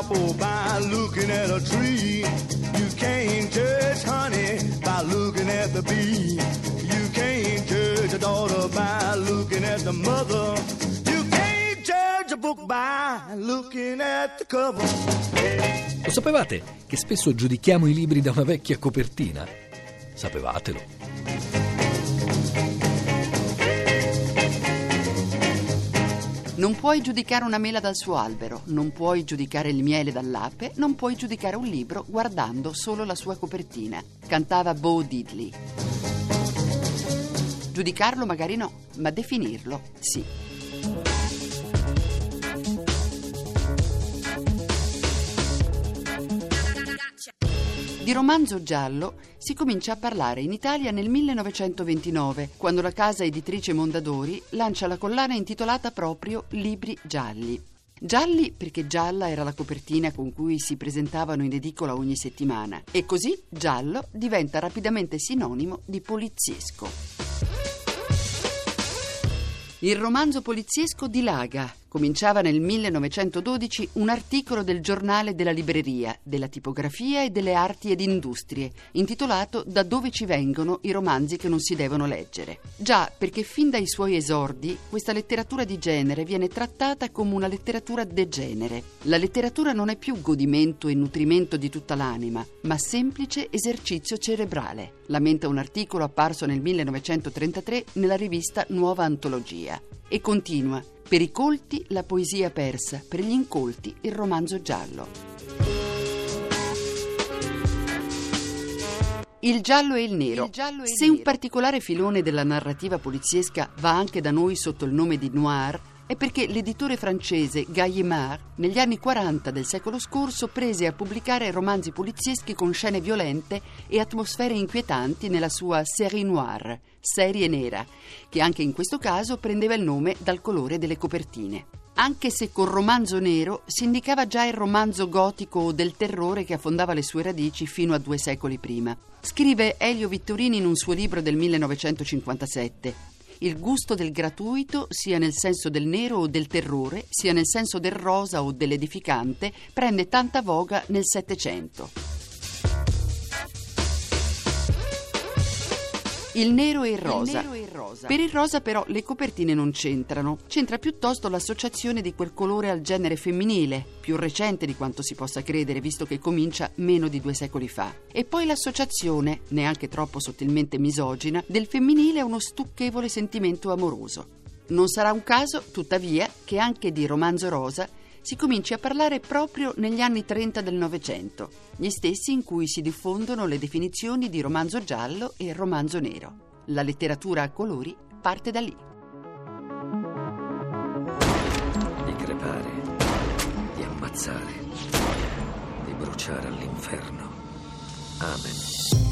apple by looking at a tree. You can't judge honey by looking at the bee. You can't judge a daughter by looking at the mother. You can't judge a book by looking at the cover. Lo sapevate che spesso giudichiamo i libri da una vecchia copertina? Sapevatelo. Non puoi giudicare una mela dal suo albero, non puoi giudicare il miele dall'ape, non puoi giudicare un libro guardando solo la sua copertina. Cantava Bo Diddley. Giudicarlo magari no, ma definirlo sì. Di romanzo giallo si comincia a parlare in Italia nel 1929, quando la casa editrice Mondadori lancia la collana intitolata proprio Libri gialli. Gialli perché gialla era la copertina con cui si presentavano in edicola ogni settimana e così giallo diventa rapidamente sinonimo di poliziesco. Il romanzo poliziesco dilaga. Cominciava nel 1912 un articolo del giornale della libreria, della tipografia e delle arti ed industrie, intitolato Da dove ci vengono i romanzi che non si devono leggere. Già, perché fin dai suoi esordi questa letteratura di genere viene trattata come una letteratura degenere. La letteratura non è più godimento e nutrimento di tutta l'anima, ma semplice esercizio cerebrale, lamenta un articolo apparso nel 1933 nella rivista Nuova Antologia. E continua. Per i colti la poesia persa, per gli incolti il romanzo giallo. Il giallo e il nero. Il giallo e Se un particolare filone della narrativa poliziesca va anche da noi sotto il nome di noir, è perché l'editore francese Gallimard, negli anni 40 del secolo scorso, prese a pubblicare romanzi polizieschi con scene violente e atmosfere inquietanti nella sua série noire, serie nera, che anche in questo caso prendeva il nome dal colore delle copertine. Anche se col romanzo nero si indicava già il romanzo gotico del terrore che affondava le sue radici fino a due secoli prima. Scrive Elio Vittorini in un suo libro del 1957 il gusto del gratuito, sia nel senso del nero o del terrore, sia nel senso del rosa o dell'edificante, prende tanta voga nel Settecento. Il nero e il rosa. Rosa. Per il rosa però le copertine non c'entrano, c'entra piuttosto l'associazione di quel colore al genere femminile, più recente di quanto si possa credere visto che comincia meno di due secoli fa. E poi l'associazione, neanche troppo sottilmente misogina, del femminile a uno stucchevole sentimento amoroso. Non sarà un caso, tuttavia, che anche di romanzo rosa si cominci a parlare proprio negli anni 30 del Novecento, gli stessi in cui si diffondono le definizioni di romanzo giallo e romanzo nero. La letteratura a colori parte da lì. Di crepare, di ammazzare, di bruciare all'inferno. Amen.